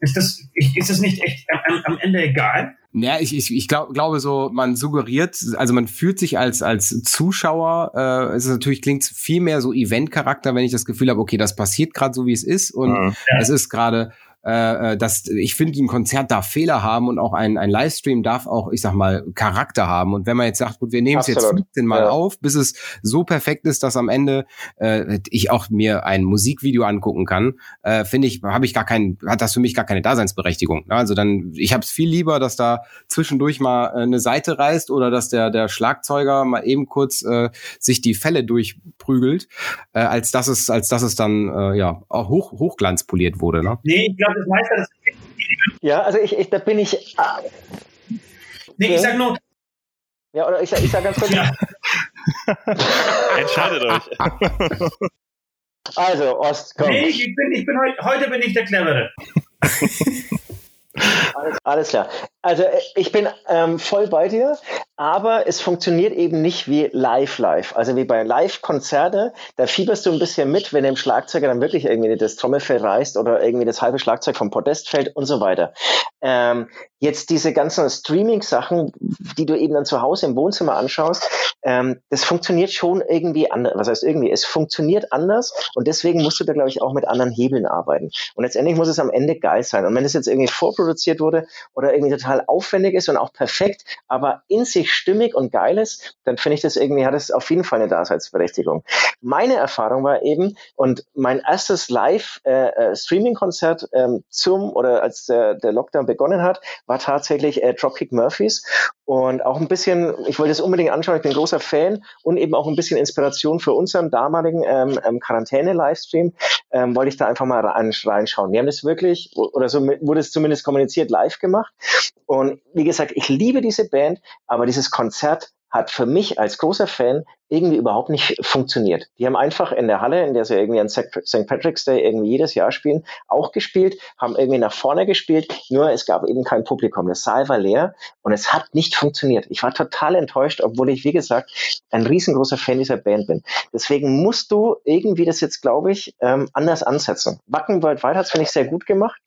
Ist das, ist das nicht echt am, am Ende egal?
Ja, ich, ich, ich glaub, glaube so, man suggeriert, also man fühlt sich als, als Zuschauer, äh, es ist natürlich klingt viel mehr so Event-Charakter, wenn ich das Gefühl habe, okay, das passiert gerade so, wie es ist und mhm. ja. es ist gerade äh, äh, dass ich finde, ein Konzert darf Fehler haben und auch ein, ein Livestream darf auch, ich sag mal, Charakter haben. Und wenn man jetzt sagt, gut, wir nehmen es jetzt 15 Mal ja. auf, bis es so perfekt ist, dass am Ende äh, ich auch mir ein Musikvideo angucken kann, äh, finde ich, habe ich gar keinen, hat das für mich gar keine Daseinsberechtigung. Also dann, ich habe es viel lieber, dass da zwischendurch mal äh, eine Seite reißt oder dass der der Schlagzeuger mal eben kurz äh, sich die Fälle durchprügelt, äh, als dass es als dass es dann äh, ja auch hoch hochglanzpoliert wurde. Ne?
Nee, ich glaube, das meiste, das
Ja, also ich, ich da bin ich. Ah,
nee, ich sag nur.
Ja, oder ich, ich sag ganz kurz. Ja. *laughs*
Entscheidet euch.
Also, Ost,
komm. Nee, ich bin, ich bin heute, heute bin ich der Clevere. *laughs*
alles, alles klar. Also äh, ich bin ähm, voll bei dir, aber es funktioniert eben nicht wie Live-Live. Also wie bei Live-Konzerte, da fieberst du ein bisschen mit, wenn dem Schlagzeuger dann wirklich irgendwie das Trommelfell reißt oder irgendwie das halbe Schlagzeug vom Podest fällt und so weiter. Ähm, jetzt diese ganzen Streaming-Sachen, die du eben dann zu Hause im Wohnzimmer anschaust, ähm, das funktioniert schon irgendwie anders. Was heißt irgendwie? Es funktioniert anders und deswegen musst du da, glaube ich, auch mit anderen Hebeln arbeiten. Und letztendlich muss es am Ende geil sein. Und wenn es jetzt irgendwie vorproduziert wurde oder irgendwie total aufwendig ist und auch perfekt, aber in sich stimmig und geil ist, dann finde ich das irgendwie, hat es auf jeden Fall eine Daseinsberechtigung. Meine Erfahrung war eben, und mein erstes Live-Streaming-Konzert äh, äh, ähm, zum oder als der, der Lockdown begonnen hat, war tatsächlich äh, Dropkick Murphys und auch ein bisschen, ich wollte es unbedingt anschauen, ich bin großer Fan und eben auch ein bisschen Inspiration für unseren damaligen ähm, ähm, Quarantäne-Livestream, ähm, wollte ich da einfach mal rein, reinschauen. Wir haben das wirklich, oder so wurde es zumindest kommuniziert, live gemacht. Und wie gesagt, ich liebe diese Band, aber dieses Konzert hat für mich als großer Fan irgendwie überhaupt nicht funktioniert. Die haben einfach in der Halle, in der sie irgendwie an St. Patrick's Day irgendwie jedes Jahr spielen, auch gespielt, haben irgendwie nach vorne gespielt, nur es gab eben kein Publikum. Das Saal war leer und es hat nicht funktioniert. Ich war total enttäuscht, obwohl ich, wie gesagt, ein riesengroßer Fan dieser Band bin. Deswegen musst du irgendwie das jetzt, glaube ich, ähm, anders ansetzen. Wacken Worldwide hat es, finde ich, sehr gut gemacht.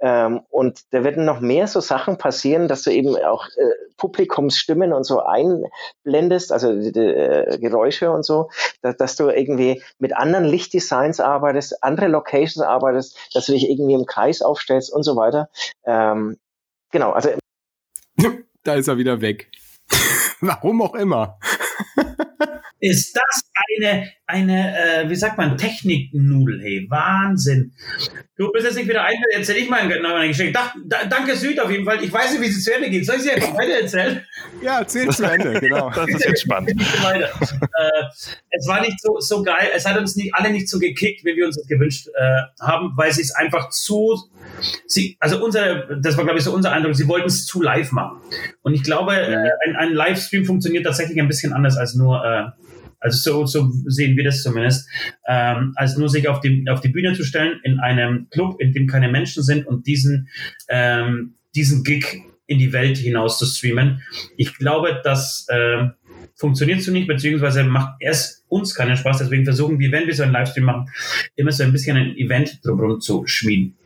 Ähm, und da werden noch mehr so Sachen passieren, dass du eben auch äh, Publikumsstimmen und so einblendest, also äh, Geräusche und so, dass, dass, du irgendwie mit anderen Lichtdesigns arbeitest, andere Locations arbeitest, dass du dich irgendwie im Kreis aufstellst und so weiter. Ähm, genau, also. *laughs*
Da ist er wieder weg. *laughs* Warum auch immer. *laughs*
ist das eine, eine äh, wie sagt man, Techniknudel, hey, Wahnsinn. Du bist jetzt nicht wieder ein, erzähl ich mal eine Geschichte. Da, da, danke Süd auf jeden Fall. Ich weiß nicht, wie es zu Ende geht. Soll ich sie jetzt weiter erzählen?
Ja, erzähl zu Ende, genau. *laughs*
Das ist jetzt spannend. *laughs*
äh, es war nicht so, so geil. Es hat uns nicht, alle nicht so gekickt, wie wir uns das gewünscht äh, haben, weil sie es einfach zu, sie, also unsere, das war glaube ich so unser Eindruck, sie wollten es zu live machen. Und ich glaube, äh, ein, ein Livestream funktioniert tatsächlich ein bisschen anders als nur äh, also so, so sehen wir das zumindest, ähm, als nur sich auf die, auf die Bühne zu stellen in einem Club, in dem keine Menschen sind und diesen, ähm, diesen Gig in die Welt hinaus zu streamen. Ich glaube, das äh, funktioniert so nicht, beziehungsweise macht erst uns keinen Spaß. Deswegen versuchen wir, wenn wir so einen Livestream machen, immer so ein bisschen ein Event drumherum zu schmieden.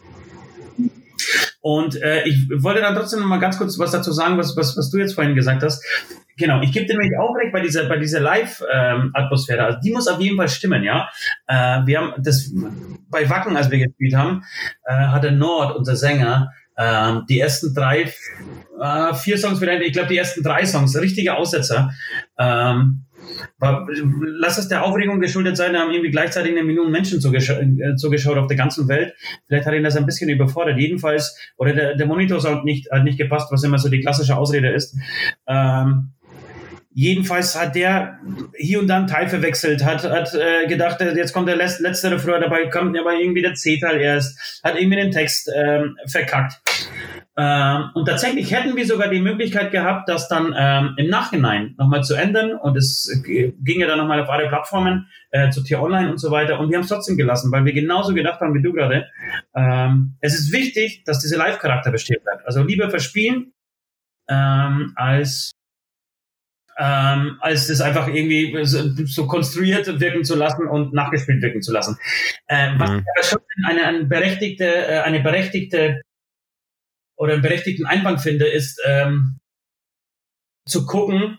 Und äh, ich wollte dann trotzdem noch mal ganz kurz was dazu sagen, was, was, was du jetzt vorhin gesagt hast. Genau, ich gebe dir nämlich auch recht bei dieser, bei dieser Live-Atmosphäre. Ähm, also die muss auf jeden Fall stimmen, ja. Äh, wir haben das bei Wacken, als wir gespielt haben, äh, hatte Nord, unser Sänger, äh, die ersten drei, äh, vier Songs vielleicht, ich glaube die ersten drei Songs, richtige Aussetzer. Ähm, lass es der Aufregung geschuldet sein, da haben irgendwie gleichzeitig eine Million Menschen zugescha äh, zugeschaut auf der ganzen Welt. Vielleicht hat ihn das ein bisschen überfordert. Jedenfalls, oder der, der Monitorsound nicht, hat nicht gepasst, was immer so die klassische Ausrede ist. Ähm, Jedenfalls hat der hier und da einen Teil verwechselt, hat, hat äh, gedacht, äh, jetzt kommt der letzte Refrain, dabei kommt aber irgendwie der C-Teil erst, hat irgendwie den Text ähm, verkackt. Ähm, und tatsächlich hätten wir sogar die Möglichkeit gehabt, das dann ähm, im Nachhinein nochmal zu ändern. Und es ging ja dann nochmal auf alle Plattformen, äh, zu Tier Online und so weiter. Und wir haben es trotzdem gelassen, weil wir genauso gedacht haben wie du gerade. Ähm, es ist wichtig, dass dieser Live-Charakter besteht bleibt. Also lieber verspielen, ähm, als ähm, als das einfach irgendwie so, so, konstruiert wirken zu lassen und nachgespielt wirken zu lassen. Ähm, was mhm. schon eine, eine berechtigte, äh, eine berechtigte oder einen berechtigten Einwand finde, ist ähm, zu gucken,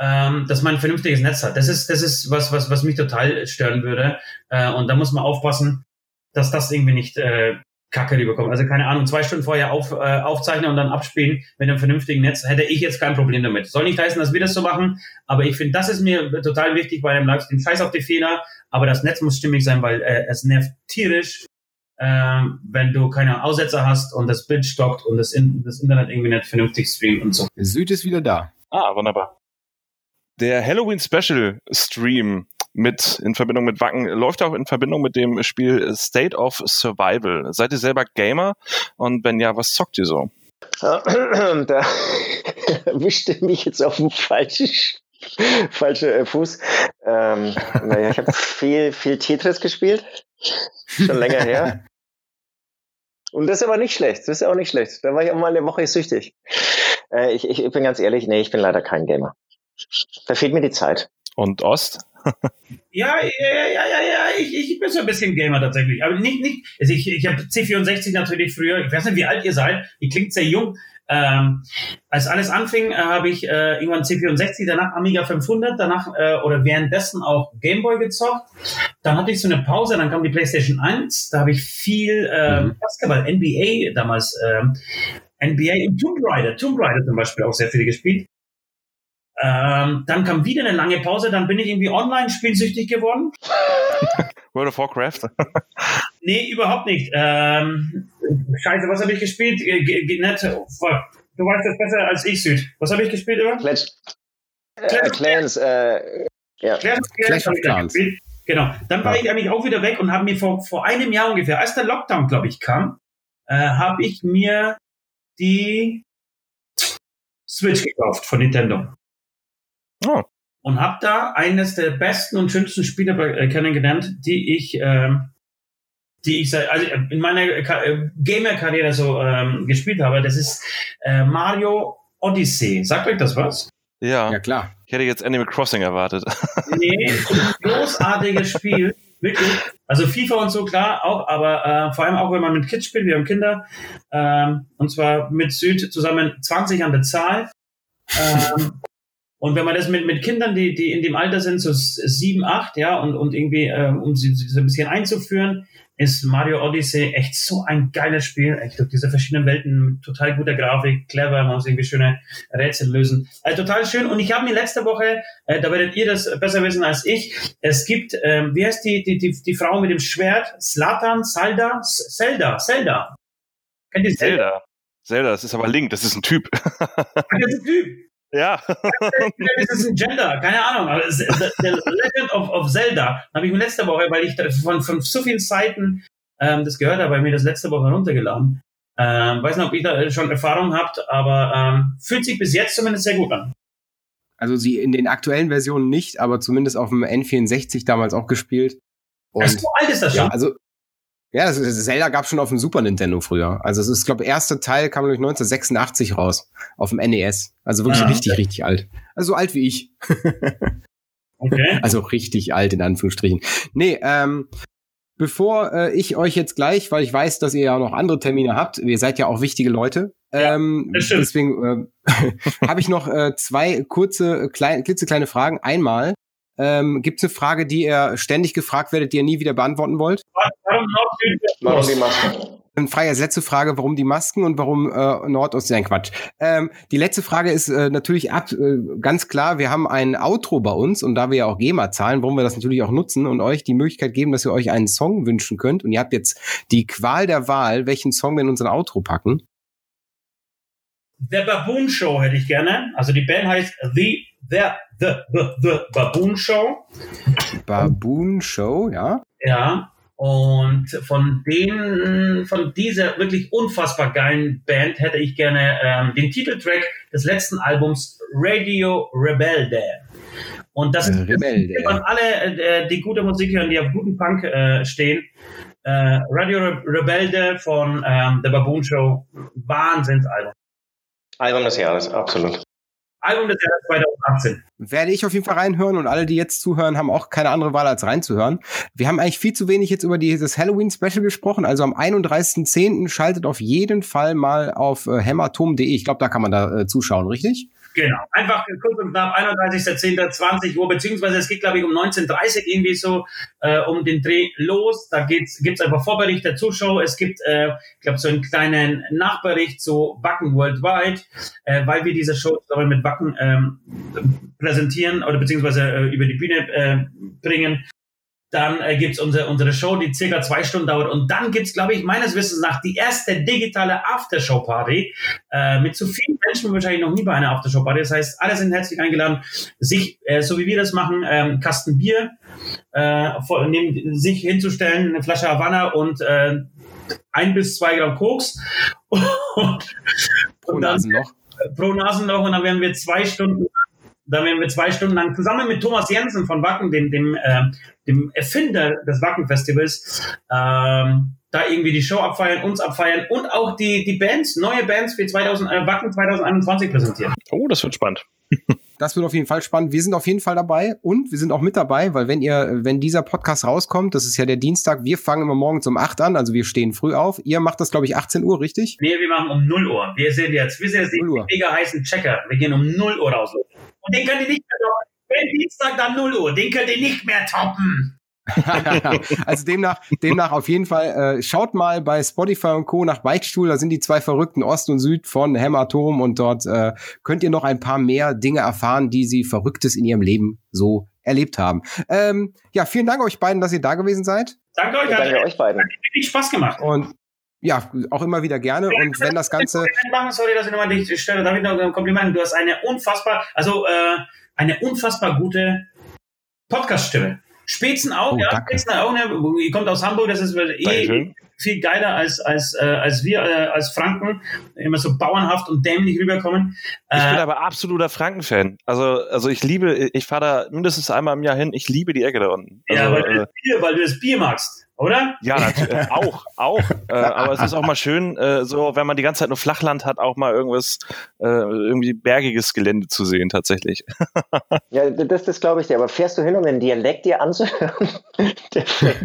ähm, dass man ein vernünftiges Netz hat. Das ist, das ist was, was, was mich total stören würde. Äh, und da muss man aufpassen, dass das irgendwie nicht äh, Kacke rüberkommt. Also keine Ahnung, zwei Stunden vorher auf, äh, aufzeichnen und dann abspielen mit einem vernünftigen Netz, hätte ich jetzt kein Problem damit. Soll nicht heißen, dass wir das so machen, aber ich finde, das ist mir total wichtig bei einem Livestream. Scheiß auf die Fehler, aber das Netz muss stimmig sein, weil äh, es nervt tierisch, äh, wenn du keine Aussetzer hast und das Bild stockt und das, in, das Internet irgendwie nicht vernünftig streamt und so.
Süd ist wieder da.
Ah, wunderbar. Der Halloween Special Stream mit in Verbindung mit Wacken läuft auch in Verbindung mit dem Spiel State of Survival. Seid ihr selber Gamer? Und wenn ja, was zockt ihr so? *clears throat*
Da *laughs* erwischte mich jetzt auf dem falschen falscher äh, Fuß. Ähm, naja, ich habe *laughs* viel, viel Tetris gespielt. Schon länger her. *laughs* Und das ist aber nicht schlecht. Das ist auch nicht schlecht. Da war ich auch mal eine Woche süchtig. Äh, ich, ich, bin ganz ehrlich, nee, ich bin leider kein Gamer. Da fehlt mir die Zeit.
Und Ost? *laughs*
ja, ja, ja, ja, ja, ich, ich bin so ein bisschen Gamer tatsächlich. Aber nicht, nicht, also ich, ich habe C64 natürlich früher, ich weiß nicht, wie alt ihr seid, ihr klingt sehr jung. Ähm, als alles anfing, äh, habe ich äh, irgendwann C64, danach Amiga 500, danach äh, oder währenddessen auch Gameboy gezockt. Dann hatte ich so eine Pause, dann kam die PlayStation 1, da habe ich viel äh, mhm. Basketball, NBA damals, äh, NBA und Tomb Raider, Tomb Raider zum Beispiel auch sehr viel gespielt. Ähm, dann kam wieder eine lange Pause, dann bin ich irgendwie online spielsüchtig geworden. *laughs*
World of Warcraft? *laughs*
nee, überhaupt nicht. Ähm, scheiße, was habe ich gespielt? G G nicht, du weißt das besser als ich, Süd. Was habe ich gespielt über?
Clash, äh, Clans, äh, ja.
Clans, Clans, Clash of Clans. Genau. Dann war ja. ich eigentlich auch wieder weg und habe mir vor, vor einem Jahr ungefähr, als der Lockdown, glaube ich, kam, äh, habe ich mir die Switch gekauft von Nintendo. Oh. Und habe da eines der besten und schönsten Spiele äh, kennengelernt, die ich, ähm, die ich also in meiner äh, Gamer-Karriere so ähm, gespielt habe. Das ist äh, Mario Odyssey. Sagt euch das was?
Ja. Ja, klar. Ich hätte jetzt Animal Crossing erwartet.
Nee, *laughs* großartiges Spiel. Wirklich. Also FIFA und so, klar, auch, aber äh, vor allem auch, wenn man mit Kids spielt, wir haben Kinder, ähm, und zwar mit Süd zusammen 20 an der Zahl. Ähm, und wenn man das mit, mit Kindern, die, die in dem Alter sind, so sieben, acht, ja, und, und irgendwie, äh, um sie, sie so ein bisschen einzuführen, ist Mario Odyssey echt so ein geiles Spiel. Echt durch diese verschiedenen Welten total guter Grafik, clever, man muss irgendwie schöne Rätsel lösen. Also total schön. Und ich habe mir letzte Woche, äh, da werdet ihr das besser wissen als ich, es gibt, ähm, wie heißt die, die, die, die Frau mit dem Schwert? Slatan, Salda, Zelda, Zelda.
Kennt ihr Zelda? Zelda, Zelda das ist aber Link, das ist ein Typ. *laughs*
das ist ein Typ.
Ja.
das ist ein Gender, keine Ahnung. Aber The, Legend of, of Zelda habe ich mir letzte Woche, weil ich von, von so vielen Seiten ähm, das gehört habe, weil mir das letzte Woche runtergeladen. Ähm, weiß nicht, ob ihr da schon Erfahrung habt, aber ähm, fühlt sich bis jetzt zumindest sehr gut an.
Also sie in den aktuellen Versionen nicht, aber zumindest auf dem N64 damals auch gespielt.
Und, so alt ist das schon?
Ja, also ja, Zelda gab schon auf dem Super Nintendo früher. Also es ist, glaube ich, erste Teil kam durch 1986 raus auf dem NES. Also wirklich ah, richtig, richtig alt. Also so alt wie ich. *laughs* okay. Also richtig alt in Anführungsstrichen. Nee, ähm, bevor äh, ich euch jetzt gleich, weil ich weiß, dass ihr ja noch andere Termine habt, ihr seid ja auch wichtige Leute. Ja, ähm, deswegen äh, *laughs* habe ich noch äh, zwei kurze, klein, klitzekleine Fragen. Einmal, ähm, Gibt es eine Frage, die ihr ständig gefragt werdet, die ihr nie wieder beantworten wollt?
Warum die Masken?
Dann frage ich als letzte Frage, warum die Masken und warum äh, Nordost? Nein, Quatsch. Ähm, die letzte Frage ist äh, natürlich ab, äh, ganz klar, wir haben ein Outro bei uns und da wir ja auch GEMA zahlen, wollen wir das natürlich auch nutzen und euch die Möglichkeit geben, dass ihr euch einen Song wünschen könnt. Und ihr habt jetzt die Qual der Wahl, welchen Song wir in unseren Outro packen.
The Baboon Show hätte ich gerne. Also die Band heißt The The, The, The, The Baboon Show.
Baboon Show, ja.
Ja. Und von denen, von dieser wirklich unfassbar geilen Band hätte ich gerne ähm, den Titeltrack des letzten Albums Radio Rebelde. Und das ist Rebelde. an alle, äh, die gute Musik hören, die auf guten Punk äh, stehen. Äh, Radio Re Rebelde von ähm, The Baboon Show, Wahnsinnsalbum.
Album des Jahres, absolut.
Album des Jahres 2018.
Werde ich auf jeden Fall reinhören und alle, die jetzt zuhören, haben auch keine andere Wahl als reinzuhören. Wir haben eigentlich viel zu wenig jetzt über dieses Halloween-Special gesprochen. Also am 31.10. schaltet auf jeden Fall mal auf äh. Ich glaube, da kann man da äh, zuschauen, richtig?
Genau. Einfach kurz und knapp 31.10.20 Uhr, beziehungsweise es geht, glaube ich, um 19.30 irgendwie so äh, um den Dreh los. Da gibt's gibt's einfach Vorbericht der Zuschauer. Es gibt, äh, ich glaube, so einen kleinen Nachbericht zu Wacken Worldwide, äh, weil wir diese Show zusammen mit Wacken ähm, präsentieren oder beziehungsweise äh, über die Bühne äh, bringen. Dann äh, gibt's unsere, unsere Show, die circa zwei Stunden dauert. Und dann gibt's, glaube ich, meines Wissens nach die erste digitale Aftershow-Party äh, mit so vielen Menschen wahrscheinlich noch nie bei einer Aftershow-Party. Das heißt, alle sind herzlich eingeladen, sich, äh, so wie wir das machen, ähm, Kasten Bier äh, vor, neben sich hinzustellen, eine Flasche Havanna und äh, ein bis zwei Gramm Koks. *laughs*
und, pro Nasenloch.
Pro Nasenloch. Und dann werden wir zwei Stunden Da werden wir zwei Stunden lang zusammen mit Thomas Jensen von Wacken, dem, dem, äh, dem Erfinder des Wacken-Festivals, ähm, da irgendwie die Show abfeiern, uns abfeiern und auch die, die Bands, neue Bands für 2000, äh, Wacken 2021 präsentieren.
Oh, das wird spannend. *laughs*
Das wird auf jeden Fall spannend. Wir sind auf jeden Fall dabei und wir sind auch mit dabei, weil wenn ihr, wenn dieser Podcast rauskommt, das ist ja der Dienstag, wir fangen immer morgens um 8 an, also wir stehen früh auf. Ihr macht das, glaube ich, 18 Uhr, richtig?
Nee, wir machen um 0 Uhr. Wir sind jetzt, wir sind jetzt die mega heißen Checker. Wir gehen um 0 Uhr raus. Und den könnt ihr nicht mehr toppen. Wenn Dienstag dann 0 Uhr, den könnt ihr nicht mehr toppen. *laughs*
also demnach, demnach auf jeden Fall, äh, schaut mal bei Spotify und Co. nach Bikestuhl, da sind die zwei verrückten Ost und Süd von Hämatom und dort äh, könnt ihr noch ein paar mehr Dinge erfahren, die sie Verrücktes in ihrem Leben so erlebt haben. Ähm, ja, vielen Dank euch beiden, dass ihr da gewesen seid.
Danke euch,
ja, danke euch beiden. Hat
wirklich Spaß gemacht.
Und ja, auch immer wieder gerne. Und wenn das Ganze.
Sorry, dass ich nochmal dich stelle. Darf ich noch ein Kompliment? Du hast eine unfassbar, also äh, eine unfassbar gute Podcast-Stimme. Spätzen auch, oh, ja. Auch, ne? Ihr kommt aus Hamburg, das ist eh Dankeschön. viel geiler als, als, äh, als wir, äh, als Franken. Immer so bauernhaft und dämlich rüberkommen.
Ich äh, bin aber absoluter Franken-Fan. Also, also ich liebe, ich fahre da mindestens einmal im Jahr hin. Ich liebe die Ecke da unten.
Also, ja, weil, äh, du Bier, weil du das Bier magst oder?
Ja, natürlich, äh, auch, auch. Äh, aber es ist auch mal schön, äh, so wenn man die ganze Zeit nur Flachland hat, auch mal irgendwas, äh, irgendwie bergiges Gelände zu sehen, tatsächlich. *laughs*
ja, das, das glaube ich dir. Aber fährst du hin, um den Dialekt dir anzuhören? *laughs*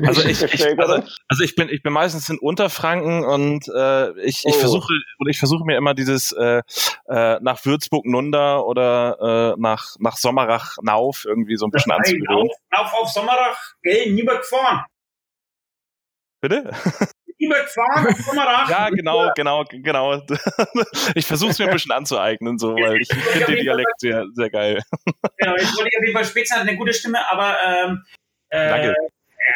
also, ich, ich, also, also ich bin, ich bin meistens in Unterfranken und äh, ich, ich oh. versuche, oder ich versuche mir immer dieses äh, äh, nach Würzburg Nunder oder äh, nach nach Sommerach Nauf irgendwie so ein bisschen anzugewöhnen.
Nauf auf Sommerach, gell, nie gefahren.
Bitte? Ja, genau, genau, genau. *laughs* Ich versuche es mir ein bisschen anzueignen, so, weil ich finde den Dialekt sehr, sehr geil.
Genau, jetzt wollte ich auf jeden Fall Spitze hat eine gute Stimme, aber ähm, äh, Danke.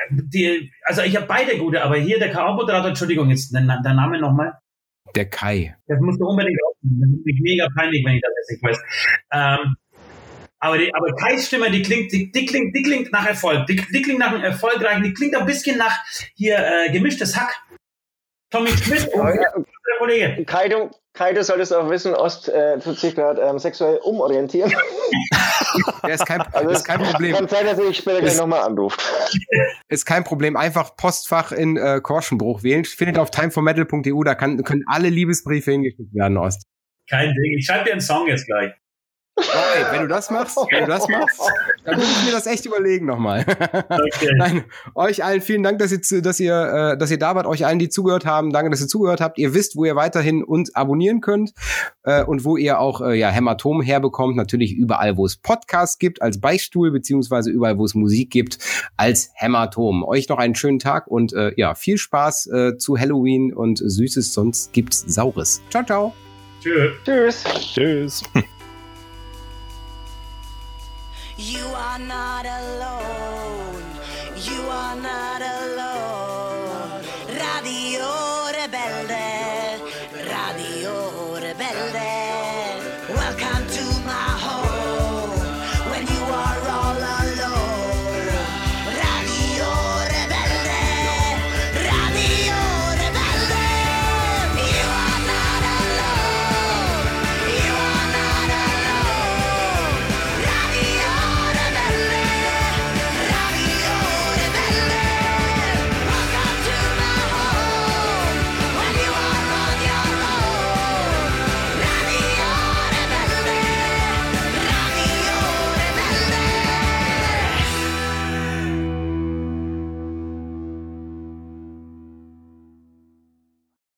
Die, also ich habe beide gute, aber hier der K.O.-Moderator, Entschuldigung, jetzt der, der Name nochmal.
Der Kai.
Das musst du unbedingt aufnehmen. Das ist mich mega peinlich, wenn ich das jetzt nicht weiß. Ähm, aber, die, aber Kais Stimme, die klingt, die, die, klingt, die klingt nach Erfolg. Die, die klingt nach einem erfolgreichen, die klingt ein bisschen nach hier äh, gemischtes Hack. Tommy Schmidt und der
Kollege. Kai, du, Kai, du solltest auch wissen, Ost äh, tut sich gerade ähm, sexuell umorientieren.
ja, ist kein, also ist kein Problem.
Kann sein, dass ich später gleich nochmal anrufe.
Ist kein Problem. Einfach Postfach in äh, Korschenbruch wählen. Findet auf timeformetal.eu, da kann, können alle Liebesbriefe hingeschickt werden, Ost.
Kein Ding. Ich schreibe dir einen Song jetzt gleich.
Oh, ey, wenn du das machst, wenn du das machst, dann muss ich mir das echt überlegen nochmal. Okay. *laughs* Nein, euch allen vielen Dank, dass ihr, dass ihr, äh, dass ihr da wart. Euch allen, die zugehört haben, danke, dass ihr zugehört habt. Ihr wisst, wo ihr weiterhin uns abonnieren könnt äh, und wo ihr auch äh, ja Hämatom herbekommt. Natürlich überall, wo es Podcasts gibt, als Beichtstuhl beziehungsweise überall, wo es Musik gibt, als Hämatom. Euch noch einen schönen Tag und äh, ja viel Spaß äh, zu Halloween und Süßes. Sonst gibt's Saures. Ciao, ciao.
Tschüss.
Tschüss. Tschüss. *laughs*
You are not alone.